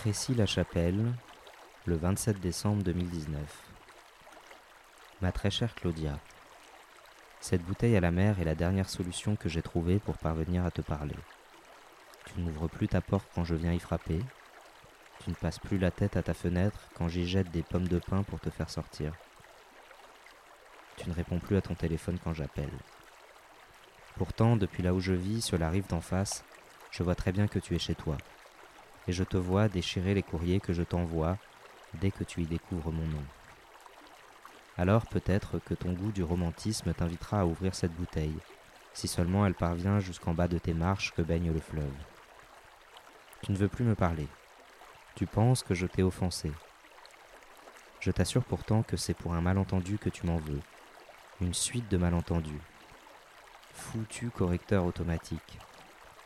Crécy-la-Chapelle, le 27 décembre 2019. Ma très chère Claudia, cette bouteille à la mer est la dernière solution que j'ai trouvée pour parvenir à te parler. Tu n'ouvres plus ta porte quand je viens y frapper. Tu ne passes plus la tête à ta fenêtre quand j'y jette des pommes de pin pour te faire sortir. Tu ne réponds plus à ton téléphone quand j'appelle. Pourtant, depuis là où je vis, sur la rive d'en face, je vois très bien que tu es chez toi et je te vois déchirer les courriers que je t'envoie dès que tu y découvres mon nom. Alors peut-être que ton goût du romantisme t'invitera à ouvrir cette bouteille, si seulement elle parvient jusqu'en bas de tes marches que baigne le fleuve. Tu ne veux plus me parler. Tu penses que je t'ai offensé. Je t'assure pourtant que c'est pour un malentendu que tu m'en veux. Une suite de malentendus. Foutu correcteur automatique,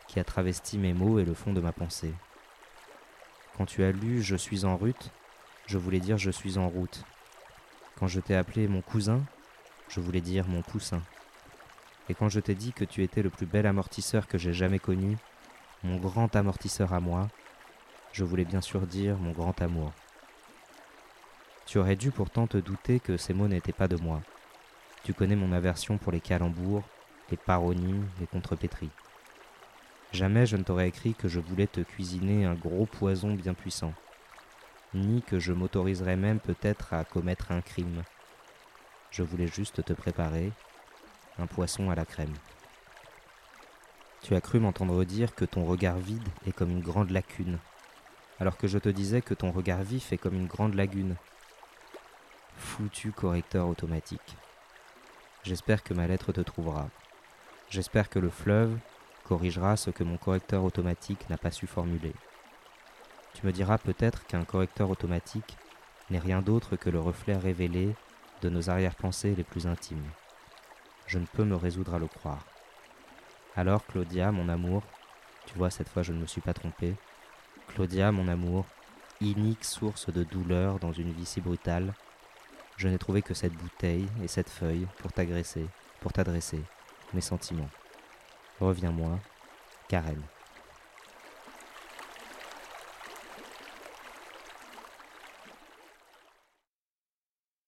qui a travesti mes mots et le fond de ma pensée. Quand tu as lu Je suis en route, je voulais dire Je suis en route. Quand je t'ai appelé mon cousin, je voulais dire mon poussin. Et quand je t'ai dit que tu étais le plus bel amortisseur que j'ai jamais connu, mon grand amortisseur à moi, je voulais bien sûr dire mon grand amour. Tu aurais dû pourtant te douter que ces mots n'étaient pas de moi. Tu connais mon aversion pour les calembours, les paronymes, les contrepétries. Jamais je ne t'aurais écrit que je voulais te cuisiner un gros poison bien puissant, ni que je m'autoriserais même peut-être à commettre un crime. Je voulais juste te préparer un poisson à la crème. Tu as cru m'entendre dire que ton regard vide est comme une grande lacune, alors que je te disais que ton regard vif est comme une grande lagune. Foutu correcteur automatique. J'espère que ma lettre te trouvera. J'espère que le fleuve, corrigera ce que mon correcteur automatique n'a pas su formuler. Tu me diras peut-être qu'un correcteur automatique n'est rien d'autre que le reflet révélé de nos arrière-pensées les plus intimes. Je ne peux me résoudre à le croire. Alors, Claudia, mon amour, tu vois, cette fois je ne me suis pas trompé, Claudia, mon amour, inique source de douleur dans une vie si brutale, je n'ai trouvé que cette bouteille et cette feuille pour t'agresser, pour t'adresser mes sentiments. Reviens-moi, Karen.